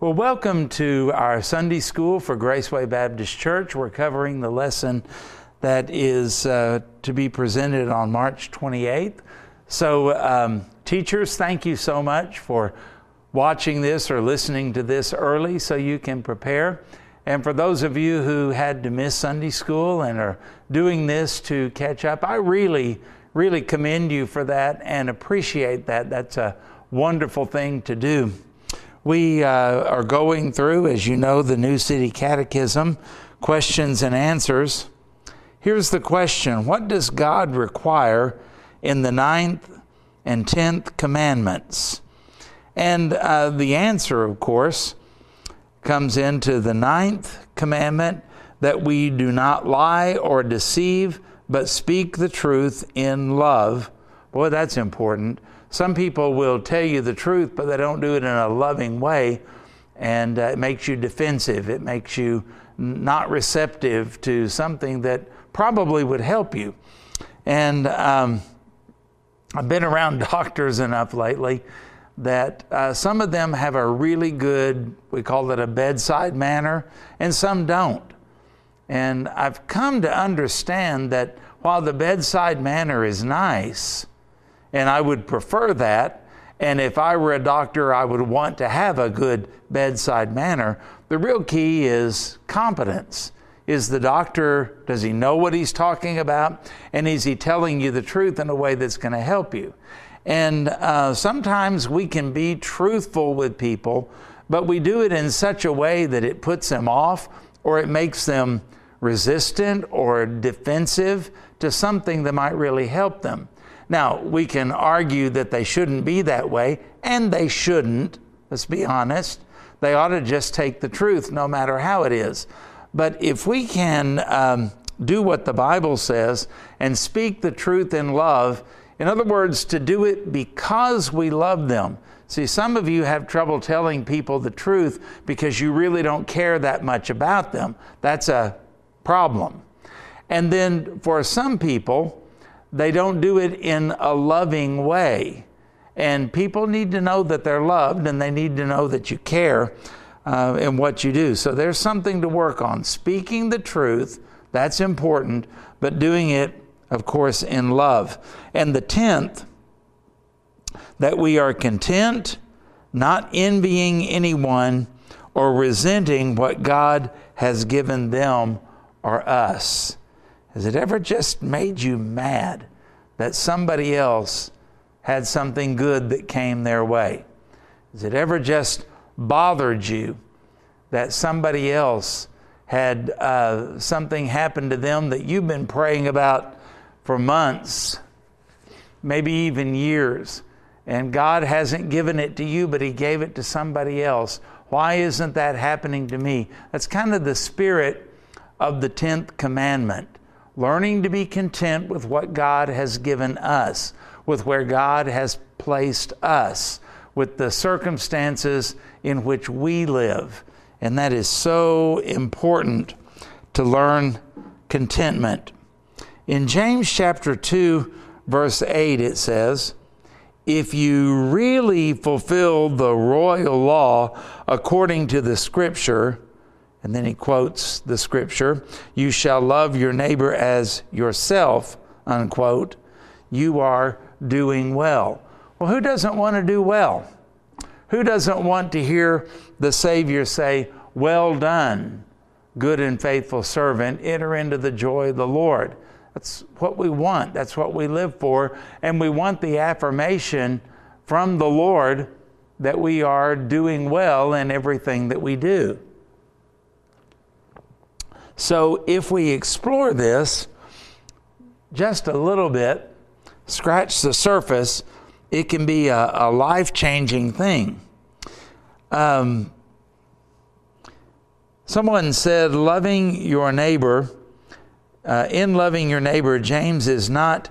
Well, welcome to our Sunday School for Graceway Baptist Church. We're covering the lesson that is uh, to be presented on March 28th. So, um, teachers, thank you so much for watching this or listening to this early so you can prepare. And for those of you who had to miss Sunday school and are doing this to catch up, I really, really commend you for that and appreciate that. That's a wonderful thing to do. We uh, are going through, as you know, the New City Catechism, questions and answers. Here's the question What does God require in the ninth and tenth commandments? And uh, the answer, of course, comes into the ninth commandment that we do not lie or deceive, but speak the truth in love. Boy, that's important. Some people will tell you the truth, but they don't do it in a loving way, and uh, it makes you defensive. It makes you not receptive to something that probably would help you. And um, I've been around doctors enough lately that uh, some of them have a really good, we call it a bedside manner, and some don't. And I've come to understand that while the bedside manner is nice, and I would prefer that. And if I were a doctor, I would want to have a good bedside manner. The real key is competence. Is the doctor, does he know what he's talking about? And is he telling you the truth in a way that's going to help you? And uh, sometimes we can be truthful with people, but we do it in such a way that it puts them off or it makes them resistant or defensive to something that might really help them. Now, we can argue that they shouldn't be that way, and they shouldn't, let's be honest. They ought to just take the truth, no matter how it is. But if we can um, do what the Bible says and speak the truth in love, in other words, to do it because we love them. See, some of you have trouble telling people the truth because you really don't care that much about them. That's a problem. And then for some people, they don't do it in a loving way. And people need to know that they're loved and they need to know that you care uh, in what you do. So there's something to work on. Speaking the truth, that's important, but doing it, of course, in love. And the tenth, that we are content, not envying anyone or resenting what God has given them or us. Has it ever just made you mad that somebody else had something good that came their way? Has it ever just bothered you that somebody else had uh, something happen to them that you've been praying about for months, maybe even years, and God hasn't given it to you, but He gave it to somebody else? Why isn't that happening to me? That's kind of the spirit of the 10th commandment learning to be content with what God has given us, with where God has placed us, with the circumstances in which we live. And that is so important to learn contentment. In James chapter 2, verse 8, it says, If you really fulfill the royal law according to the scripture, and then he quotes the scripture, you shall love your neighbor as yourself, unquote. You are doing well. Well, who doesn't want to do well? Who doesn't want to hear the Savior say, Well done, good and faithful servant, enter into the joy of the Lord? That's what we want. That's what we live for. And we want the affirmation from the Lord that we are doing well in everything that we do. So, if we explore this just a little bit, scratch the surface, it can be a, a life changing thing. Um, someone said, loving your neighbor, uh, in loving your neighbor, James is not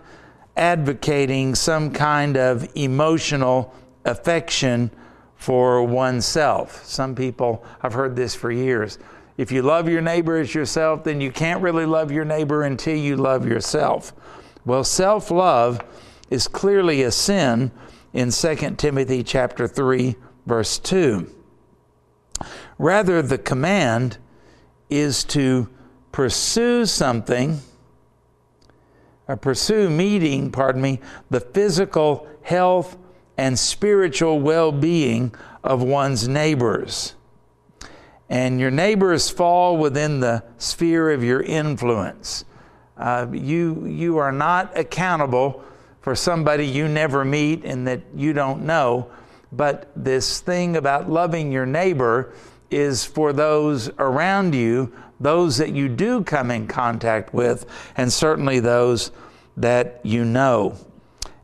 advocating some kind of emotional affection for oneself. Some people, I've heard this for years if you love your neighbor as yourself, then you can't really love your neighbor until you love yourself. Well, self love is clearly a sin in 2 Timothy chapter 3 verse 2. Rather, the command is to pursue something, or pursue meeting, pardon me, the physical health and spiritual well being of one's neighbors. And your neighbors fall within the sphere of your influence. Uh, you, you are not accountable for somebody you never meet and that you don't know. But this thing about loving your neighbor is for those around you, those that you do come in contact with, and certainly those that you know.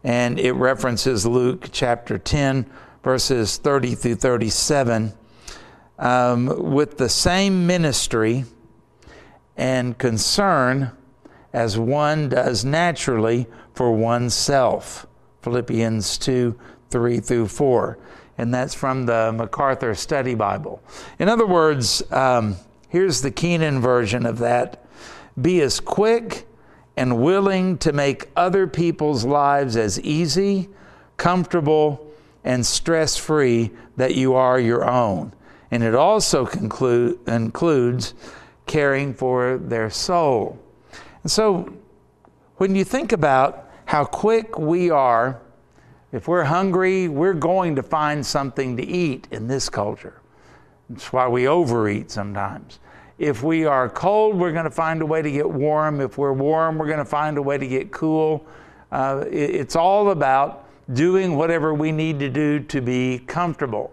And it references Luke chapter 10, verses 30 through 37, um, with the same ministry and concern as one does naturally for oneself. Philippians 2 3 through 4. And that's from the MacArthur Study Bible. In other words, um, here's the Keenan version of that Be as quick and willing to make other people's lives as easy, comfortable, and stress free that you are your own. And it also conclude, includes caring for their soul. And so, when you think about how quick we are, if we're hungry, we're going to find something to eat in this culture. That's why we overeat sometimes. If we are cold, we're going to find a way to get warm. If we're warm, we're going to find a way to get cool. Uh, it, it's all about doing whatever we need to do to be comfortable.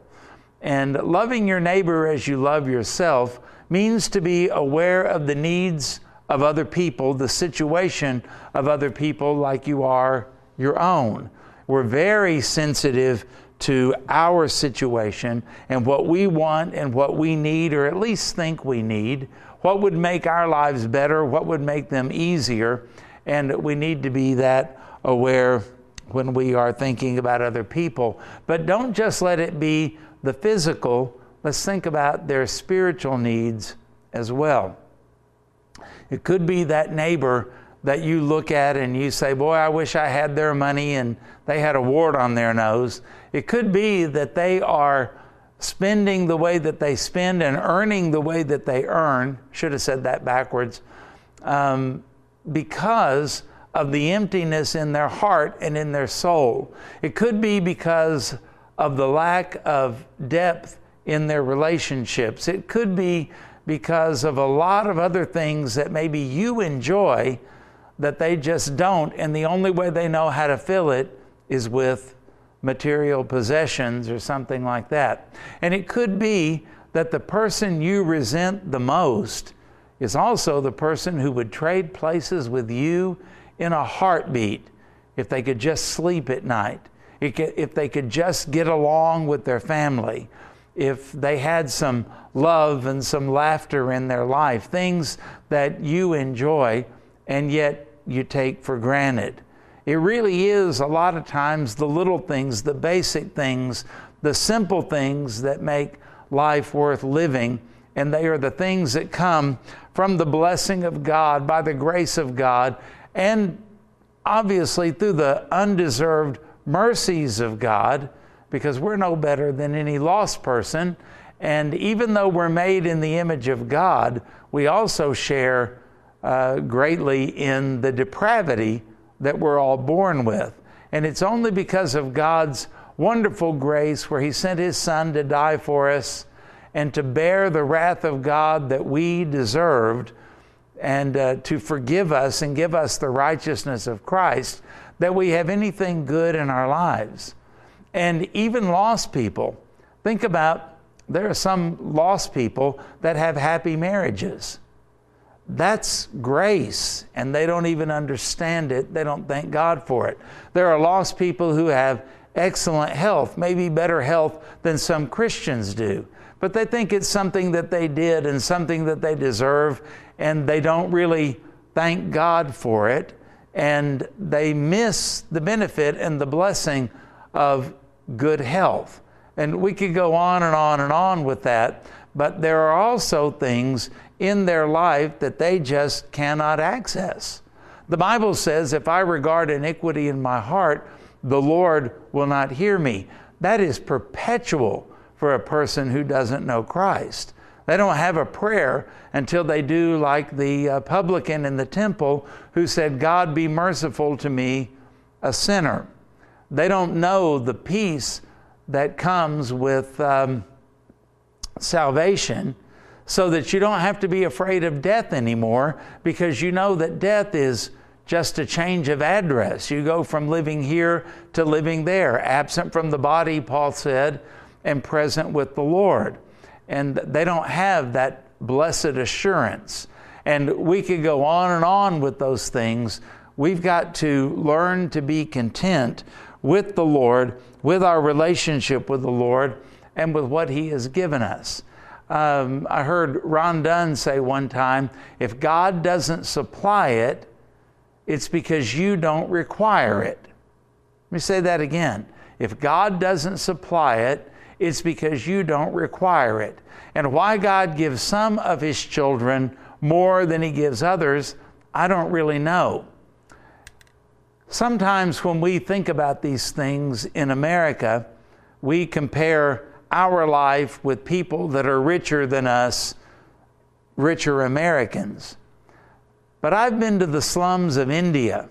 And loving your neighbor as you love yourself means to be aware of the needs of other people, the situation of other people, like you are your own. We're very sensitive to our situation and what we want and what we need, or at least think we need, what would make our lives better, what would make them easier. And we need to be that aware when we are thinking about other people. But don't just let it be the physical, let's think about their spiritual needs as well. It could be that neighbor that you look at and you say, Boy, I wish I had their money and they had a wart on their nose. It could be that they are spending the way that they spend and earning the way that they earn. Should have said that backwards. Um, because of the emptiness in their heart and in their soul. It could be because of the lack of depth in their relationships. It could be because of a lot of other things that maybe you enjoy that they just don't, and the only way they know how to fill it is with material possessions or something like that. And it could be that the person you resent the most is also the person who would trade places with you in a heartbeat if they could just sleep at night, if they could just get along with their family, if they had some love and some laughter in their life, things that you enjoy and yet you take for granted. It really is a lot of times the little things, the basic things, the simple things that make life worth living. And they are the things that come from the blessing of God, by the grace of God, and obviously through the undeserved mercies of God, because we're no better than any lost person. And even though we're made in the image of God, we also share uh, greatly in the depravity that we're all born with. And it's only because of God's wonderful grace, where He sent His Son to die for us and to bear the wrath of God that we deserved, and uh, to forgive us and give us the righteousness of Christ, that we have anything good in our lives. And even lost people. Think about there are some lost people that have happy marriages. That's grace, and they don't even understand it. They don't thank God for it. There are lost people who have excellent health, maybe better health than some Christians do, but they think it's something that they did and something that they deserve, and they don't really thank God for it, and they miss the benefit and the blessing of good health. And we could go on and on and on with that, but there are also things in their life that they just cannot access. The Bible says, If I regard iniquity in my heart, the Lord will not hear me. That is perpetual for a person who doesn't know Christ. They don't have a prayer until they do like the uh, publican in the temple who said, God be merciful to me, a sinner. They don't know the peace that comes with um, salvation so that you don't have to be afraid of death anymore because you know that death is just a change of address. You go from living here to living there, absent from the body, Paul said, and present with the Lord. And they don't have that blessed assurance. And we could go on and on with those things. We've got to learn to be content with the Lord, with our relationship with the Lord, and with what He has given us. Um, I heard Ron Dunn say one time if God doesn't supply it, it's because you don't require it. Let me say that again. If God doesn't supply it, it's because you don't require it. And why God gives some of His children more than He gives others, I don't really know. Sometimes when we think about these things in America, we compare our life with people that are richer than us, richer Americans. But I've been to the slums of India,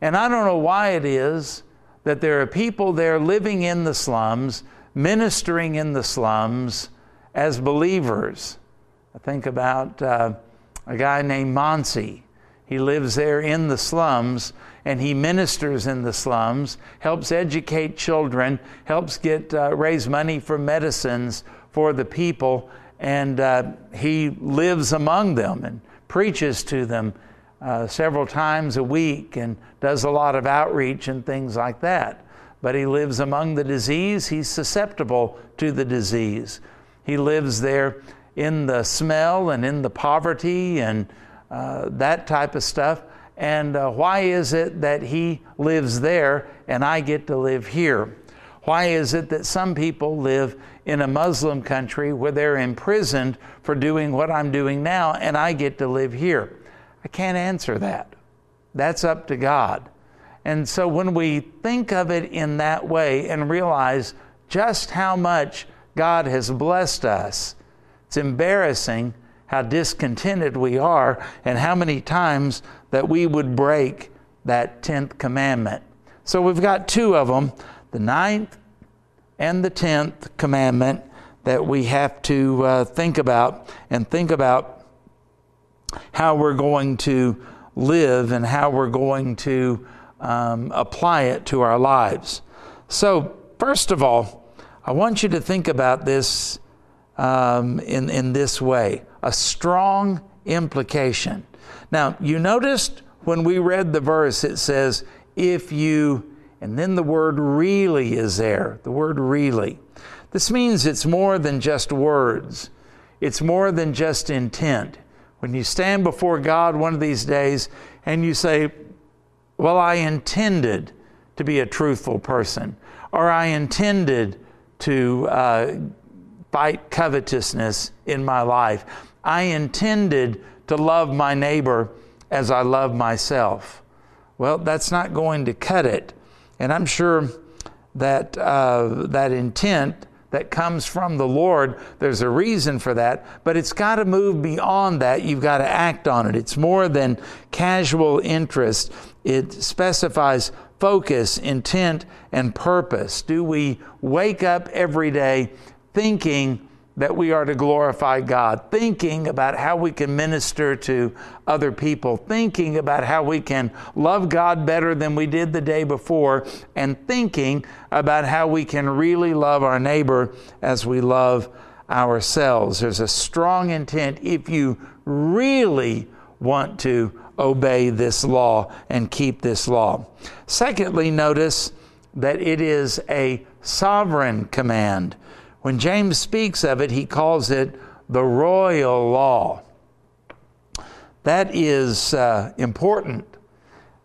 and I don't know why it is that there are people there living in the slums, ministering in the slums as believers. I think about uh, a guy named Monsi. He lives there in the slums and he ministers in the slums, helps educate children, helps get uh, raise money for medicines for the people, and uh, he lives among them and preaches to them uh, several times a week and does a lot of outreach and things like that. But he lives among the disease, he's susceptible to the disease. He lives there in the smell and in the poverty and uh, that type of stuff. And uh, why is it that he lives there and I get to live here? Why is it that some people live in a Muslim country where they're imprisoned for doing what I'm doing now and I get to live here? I can't answer that. That's up to God. And so when we think of it in that way and realize just how much God has blessed us, it's embarrassing how discontented we are and how many times that we would break that 10th commandment. So we've got two of them the ninth and the 10th commandment that we have to uh, think about and think about how we're going to live and how we're going to um, apply it to our lives. So, first of all, I want you to think about this um, in, in this way a strong implication. Now, you noticed when we read the verse, it says, if you, and then the word really is there, the word really. This means it's more than just words, it's more than just intent. When you stand before God one of these days and you say, Well, I intended to be a truthful person, or I intended to uh, fight covetousness in my life. I intended to love my neighbor as I love myself. Well, that's not going to cut it. And I'm sure that uh, that intent that comes from the Lord, there's a reason for that, but it's got to move beyond that. You've got to act on it. It's more than casual interest, it specifies focus, intent, and purpose. Do we wake up every day thinking that we are to glorify God, thinking about how we can minister to other people, thinking about how we can love God better than we did the day before, and thinking about how we can really love our neighbor as we love ourselves. There's a strong intent if you really want to obey this law and keep this law. Secondly, notice that it is a sovereign command. When James speaks of it, he calls it the royal law. That is uh, important.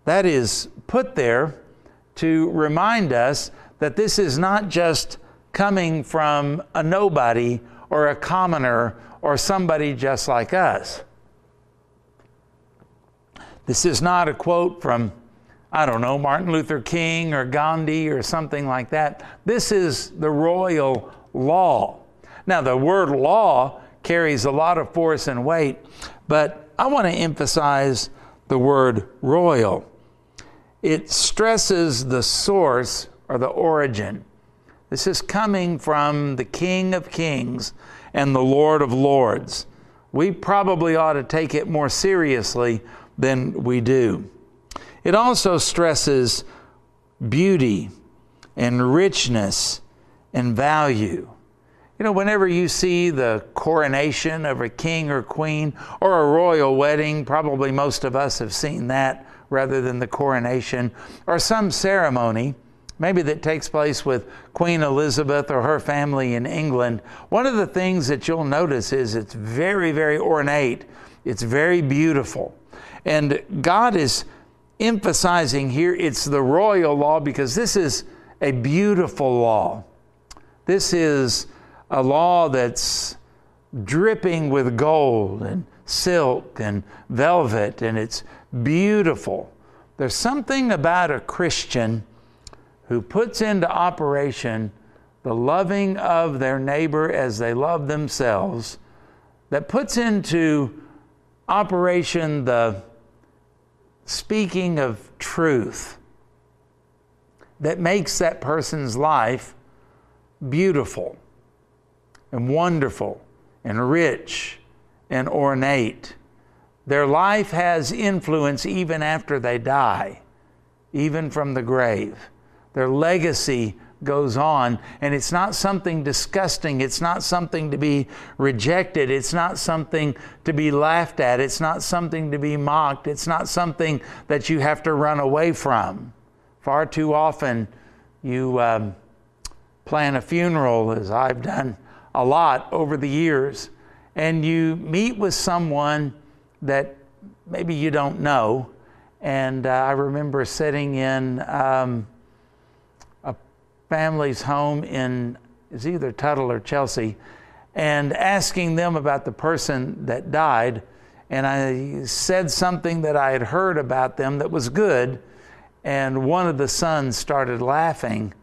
That is put there to remind us that this is not just coming from a nobody or a commoner or somebody just like us. This is not a quote from, I don't know, Martin Luther King or Gandhi or something like that. This is the royal law. Now, the word law carries a lot of force and weight, but I want to emphasize the word royal. It stresses the source or the origin. This is coming from the King of Kings and the Lord of Lords. We probably ought to take it more seriously than we do. It also stresses beauty and richness and value. You know, whenever you see the coronation of a king or queen or a royal wedding, probably most of us have seen that rather than the coronation, or some ceremony, maybe that takes place with Queen Elizabeth or her family in England, one of the things that you'll notice is it's very, very ornate. It's very beautiful. And God is emphasizing here it's the royal law because this is a beautiful law. This is a law that's dripping with gold and silk and velvet, and it's beautiful. There's something about a Christian who puts into operation the loving of their neighbor as they love themselves, that puts into operation the speaking of truth that makes that person's life beautiful and wonderful and rich and ornate. Their life has influence even after they die, even from the grave. Their legacy goes on, and it's not something disgusting. It's not something to be rejected. It's not something to be laughed at. It's not something to be mocked. It's not something that you have to run away from. Far too often, you um, plan a funeral, as I've done a lot over the years, and you meet with someone that maybe you don't know. And uh, I remember sitting in um, family's home in is either Tuttle or Chelsea, and asking them about the person that died. And I said something that I had heard about them that was good, and one of the sons started laughing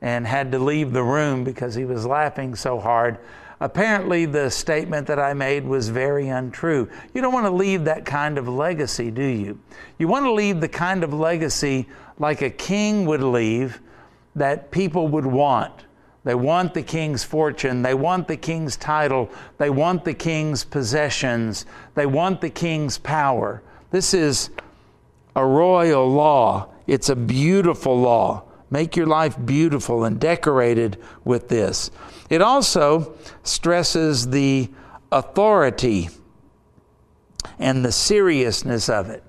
and had to leave the room because he was laughing so hard. Apparently, the statement that I made was very untrue. You don't want to leave that kind of legacy, do you? You want to leave the kind of legacy like a king would leave that people would want. They want the king's fortune. They want the king's title. They want the king's possessions. They want the king's power. This is a royal law. It's a beautiful law. Make your life beautiful and decorated with this. It also stresses the authority and the seriousness of it.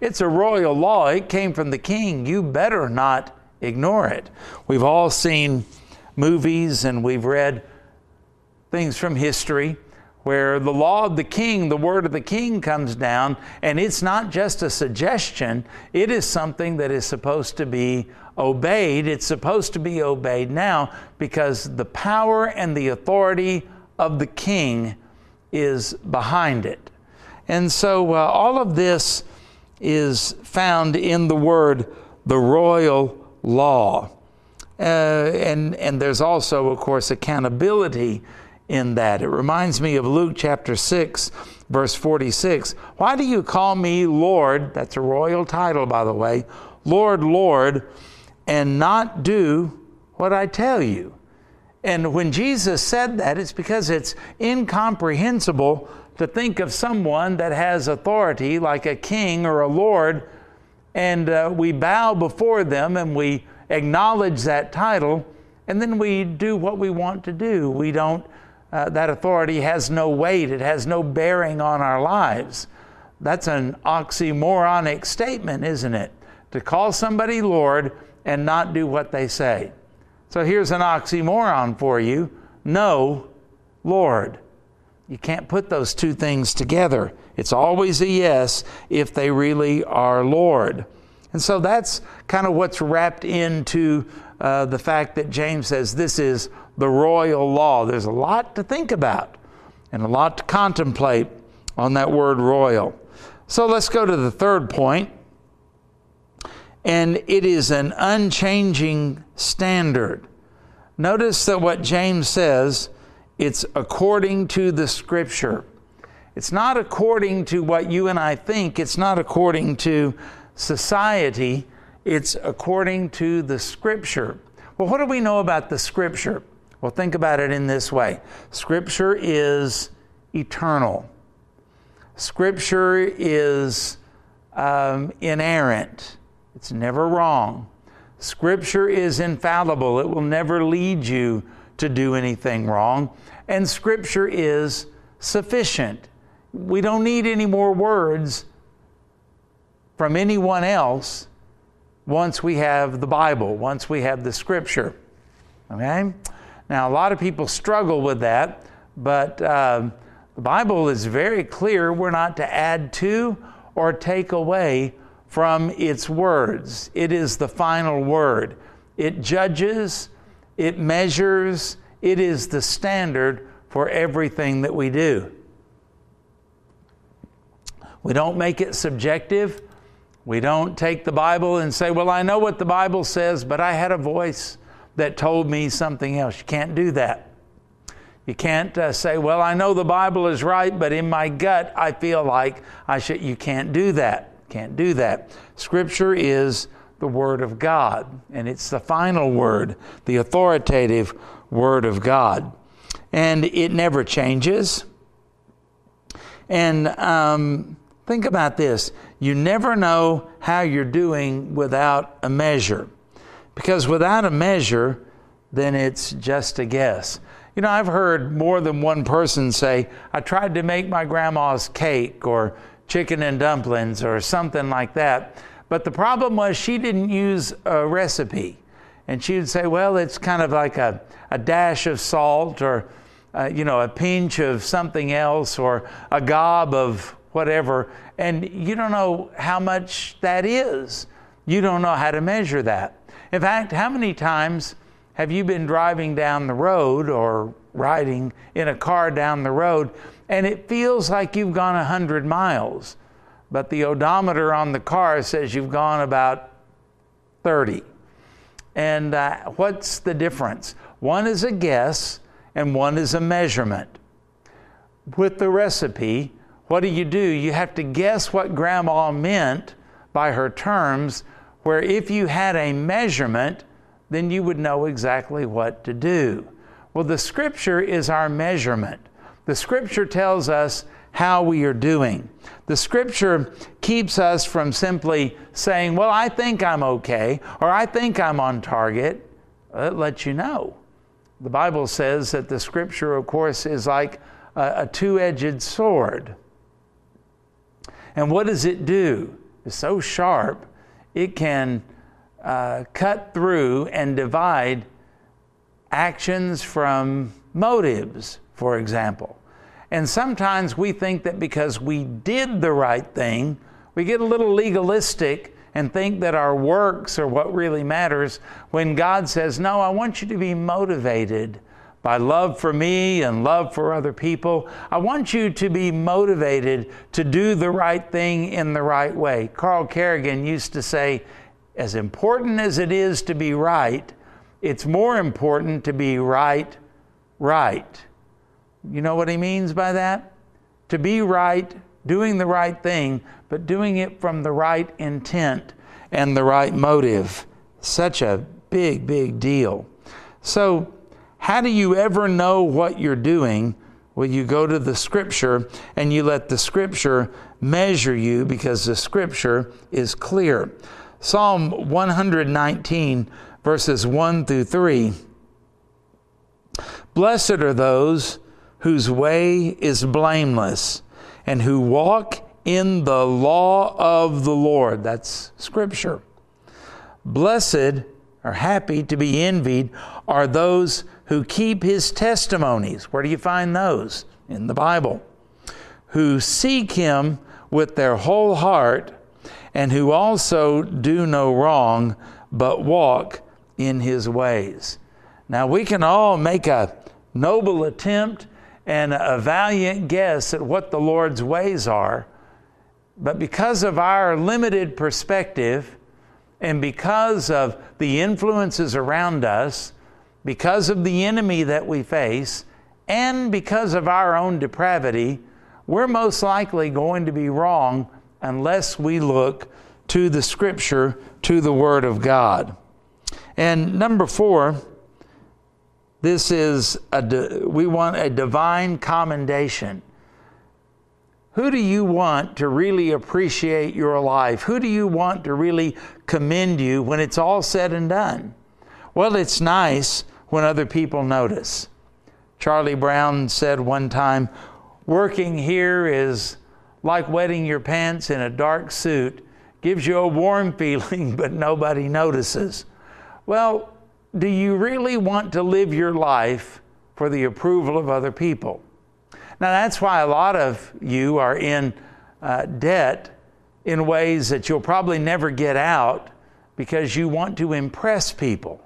It's a royal law, it came from the king. You better not ignore it. We've all seen movies and we've read things from history where the law of the king, the word of the king comes down, and it's not just a suggestion, it is something that is supposed to be obeyed. It's supposed to be obeyed now because the power and the authority of the king is behind it. And so uh, all of this is found in the word the royal law. Uh, and, and there's also, of course, accountability in that. It reminds me of Luke chapter 6, verse 46. Why do you call me Lord? That's a royal title, by the way. Lord, Lord, and not do what I tell you. And when Jesus said that, it's because it's incomprehensible to think of someone that has authority like a king or a lord, and uh, we bow before them and we acknowledge that title, and then we do what we want to do. We don't uh, that authority has no weight, it has no bearing on our lives. That's an oxymoronic statement, isn't it? To call somebody Lord and not do what they say. So here's an oxymoron for you no, Lord. You can't put those two things together. It's always a yes if they really are Lord. And so that's kind of what's wrapped into uh, the fact that James says this is the royal law. There's a lot to think about and a lot to contemplate on that word royal. So let's go to the third point. And it is an unchanging standard. Notice that what James says, it's according to the scripture. It's not according to what you and I think, it's not according to society, it's according to the scripture. Well, what do we know about the scripture? Well, think about it in this way Scripture is eternal, Scripture is um, inerrant, it's never wrong. Scripture is infallible, it will never lead you to do anything wrong. And Scripture is sufficient. We don't need any more words from anyone else once we have the Bible, once we have the Scripture. Okay? Now, a lot of people struggle with that, but uh, the Bible is very clear we're not to add to or take away from its words. It is the final word. It judges, it measures, it is the standard for everything that we do. We don't make it subjective. We don't take the Bible and say, Well, I know what the Bible says, but I had a voice that told me something else. You can't do that. You can't uh, say, Well, I know the Bible is right, but in my gut, I feel like I should. You can't do that. Can't do that. Scripture is the Word of God, and it's the final Word, the authoritative Word of God. And it never changes. And um, think about this you never know how you're doing without a measure. Because without a measure, then it's just a guess. You know, I've heard more than one person say, I tried to make my grandma's cake, or chicken and dumplings or something like that. But the problem was she didn't use a recipe. And she would say, well, it's kind of like a, a dash of salt or, uh, you know, a pinch of something else or a gob of whatever. And you don't know how much that is. You don't know how to measure that. In fact, how many times have you been driving down the road or riding in a car down the road and it feels like you've gone 100 miles, but the odometer on the car says you've gone about 30. And uh, what's the difference? One is a guess and one is a measurement. With the recipe, what do you do? You have to guess what grandma meant by her terms, where if you had a measurement, then you would know exactly what to do. Well, the scripture is our measurement. The scripture tells us how we are doing. The scripture keeps us from simply saying, Well, I think I'm okay, or I think I'm on target. It lets you know. The Bible says that the scripture, of course, is like a, a two edged sword. And what does it do? It's so sharp, it can uh, cut through and divide actions from motives for example. And sometimes we think that because we did the right thing, we get a little legalistic and think that our works are what really matters when God says, No, I want you to be motivated by love for me and love for other people. I want you to be motivated to do the right thing in the right way. Carl Kerrigan used to say, As important as it is to be right, it's more important to be right, right. You know what he means by that? To be right, doing the right thing, but doing it from the right intent and the right motive. Such a big, big deal. So, how do you ever know what you're doing? Well, you go to the scripture and you let the scripture measure you because the scripture is clear. Psalm 119, verses 1 through 3. Blessed are those whose way is blameless and who walk in the law of the Lord. That's scripture. Blessed or happy to be envied are those who keep his testimonies. Where do you find those? In the Bible. Who seek him with their whole heart and who also do no wrong but walk in his ways. Now we can all make a noble attempt and a valiant guess at what the Lord's ways are. But because of our limited perspective and because of the influences around us, because of the enemy that we face and because of our own depravity, we're most likely going to be wrong unless we look to the Scripture, to the Word of God. And number four, this is a we want a divine commendation. Who do you want to really appreciate your life? Who do you want to really commend you when it's all said and done? Well, it's nice when other people notice. Charlie Brown said one time, Working here is like wetting your pants in a dark suit. Gives you a warm feeling, but nobody notices. Well, do you really want to live your life for the approval of other people? Now, that's why a lot of you are in uh, debt in ways that you'll probably never get out because you want to impress people.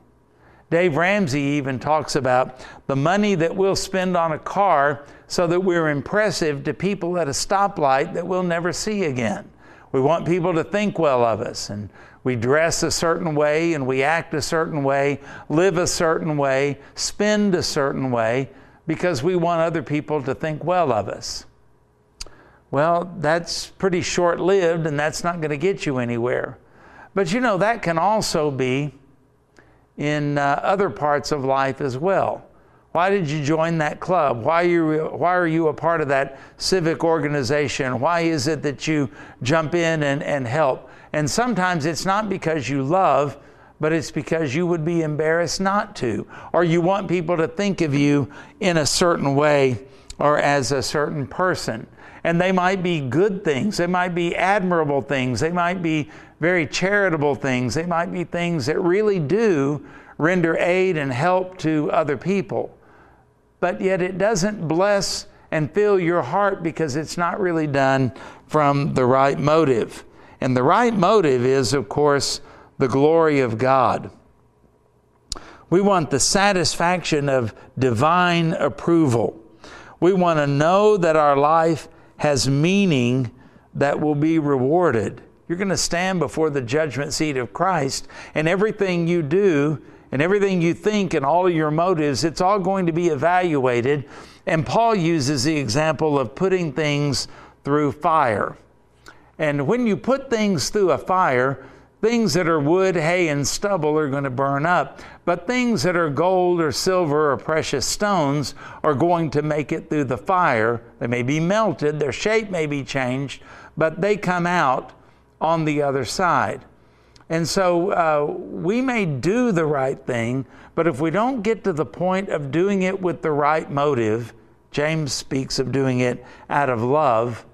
Dave Ramsey even talks about the money that we'll spend on a car so that we're impressive to people at a stoplight that we'll never see again. We want people to think well of us, and we dress a certain way, and we act a certain way, live a certain way, spend a certain way, because we want other people to think well of us. Well, that's pretty short lived, and that's not going to get you anywhere. But you know, that can also be in uh, other parts of life as well. Why did you join that club? Why are, you, why are you a part of that civic organization? Why is it that you jump in and, and help? And sometimes it's not because you love, but it's because you would be embarrassed not to, or you want people to think of you in a certain way or as a certain person. And they might be good things, they might be admirable things, they might be very charitable things, they might be things that really do render aid and help to other people. But yet it doesn't bless and fill your heart because it's not really done from the right motive. And the right motive is, of course, the glory of God. We want the satisfaction of divine approval. We want to know that our life has meaning that will be rewarded. You're going to stand before the judgment seat of Christ, and everything you do and everything you think and all of your motives, it's all going to be evaluated. And Paul uses the example of putting things through fire. And when you put things through a fire, things that are wood, hay, and stubble are going to burn up. But things that are gold or silver or precious stones are going to make it through the fire. They may be melted, their shape may be changed, but they come out on the other side. And so uh, we may do the right thing, but if we don't get to the point of doing it with the right motive, James speaks of doing it out of love,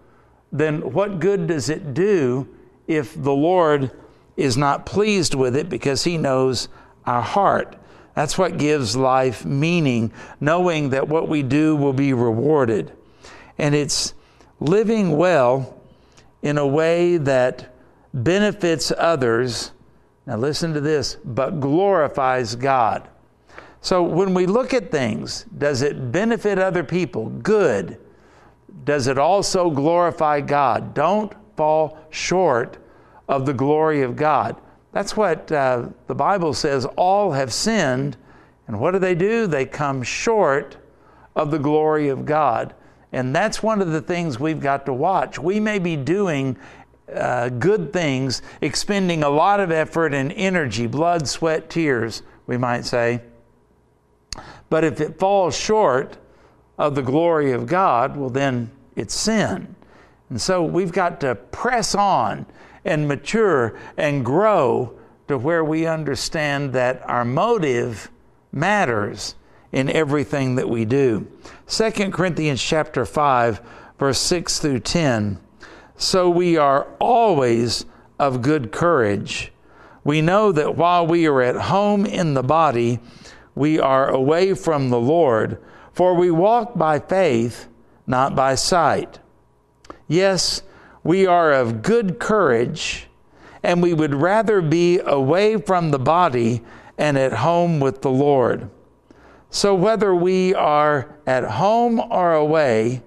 then what good does it do if the Lord is not pleased with it because he knows our heart? That's what gives life meaning, knowing that what we do will be rewarded. And it's living well in a way that benefits others. Now, listen to this, but glorifies God. So, when we look at things, does it benefit other people? Good. Does it also glorify God? Don't fall short of the glory of God. That's what uh, the Bible says all have sinned. And what do they do? They come short of the glory of God. And that's one of the things we've got to watch. We may be doing uh, good things, expending a lot of effort and energy, blood, sweat, tears, we might say. But if it falls short of the glory of God, well, then it's sin. And so we've got to press on and mature and grow to where we understand that our motive matters in everything that we do. 2 Corinthians chapter 5 verse 6 through 10 so we are always of good courage. We know that while we are at home in the body, we are away from the Lord, for we walk by faith, not by sight. Yes, we are of good courage, and we would rather be away from the body and at home with the Lord. So whether we are at home or away,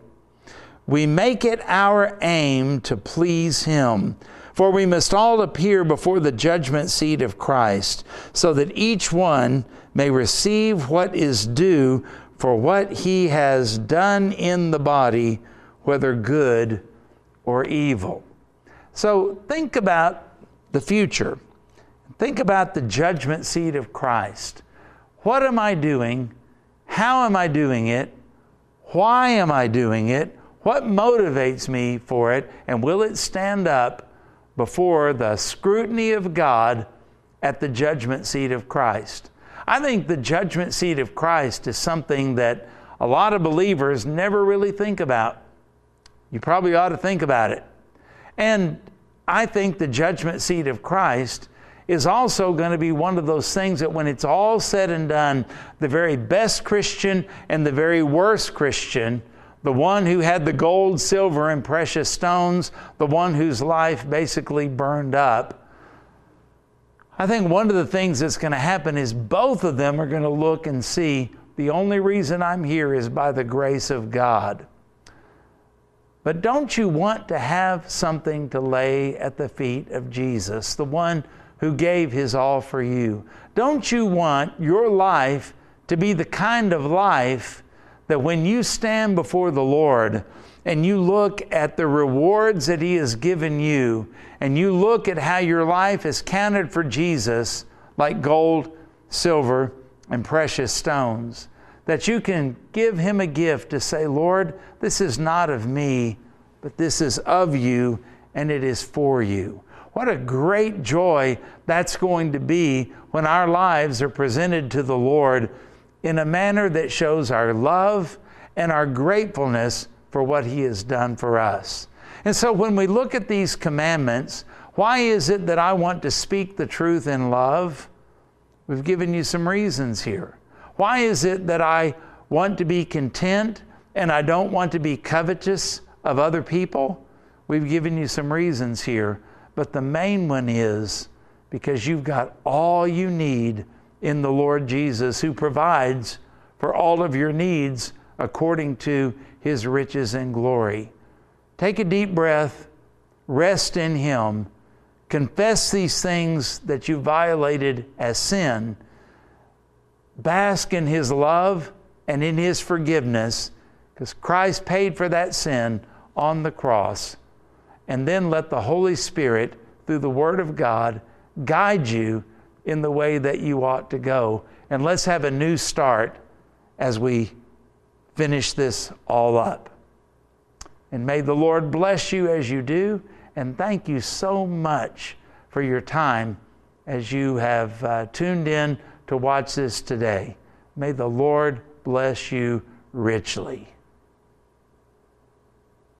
we make it our aim to please Him. For we must all appear before the judgment seat of Christ, so that each one may receive what is due for what he has done in the body, whether good or evil. So think about the future. Think about the judgment seat of Christ. What am I doing? How am I doing it? Why am I doing it? What motivates me for it? And will it stand up before the scrutiny of God at the judgment seat of Christ? I think the judgment seat of Christ is something that a lot of believers never really think about. You probably ought to think about it. And I think the judgment seat of Christ is also going to be one of those things that when it's all said and done, the very best Christian and the very worst Christian, the one who had the gold, silver, and precious stones, the one whose life basically burned up, I think one of the things that's going to happen is both of them are going to look and see the only reason I'm here is by the grace of God. But don't you want to have something to lay at the feet of Jesus, the one who gave his all for you? Don't you want your life to be the kind of life that when you stand before the Lord and you look at the rewards that he has given you, and you look at how your life is counted for Jesus like gold, silver, and precious stones, that you can give him a gift to say, Lord, this is not of me, but this is of you, and it is for you. What a great joy that's going to be when our lives are presented to the Lord in a manner that shows our love and our gratefulness for what He has done for us. And so when we look at these commandments, why is it that I want to speak the truth in love? We've given you some reasons here. Why is it that I want to be content and I don't want to be covetous of other people? We've given you some reasons here. But the main one is because you've got all you need in the Lord Jesus, who provides for all of your needs according to his riches and glory. Take a deep breath, rest in him, confess these things that you violated as sin, bask in his love and in his forgiveness, because Christ paid for that sin on the cross and then let the Holy Spirit, through the Word of God, guide you in the way that you ought to go. And let's have a new start as we finish this all up. And may the Lord bless you as you do. And thank you so much for your time as you have uh, tuned in to watch this today. May the Lord bless you richly.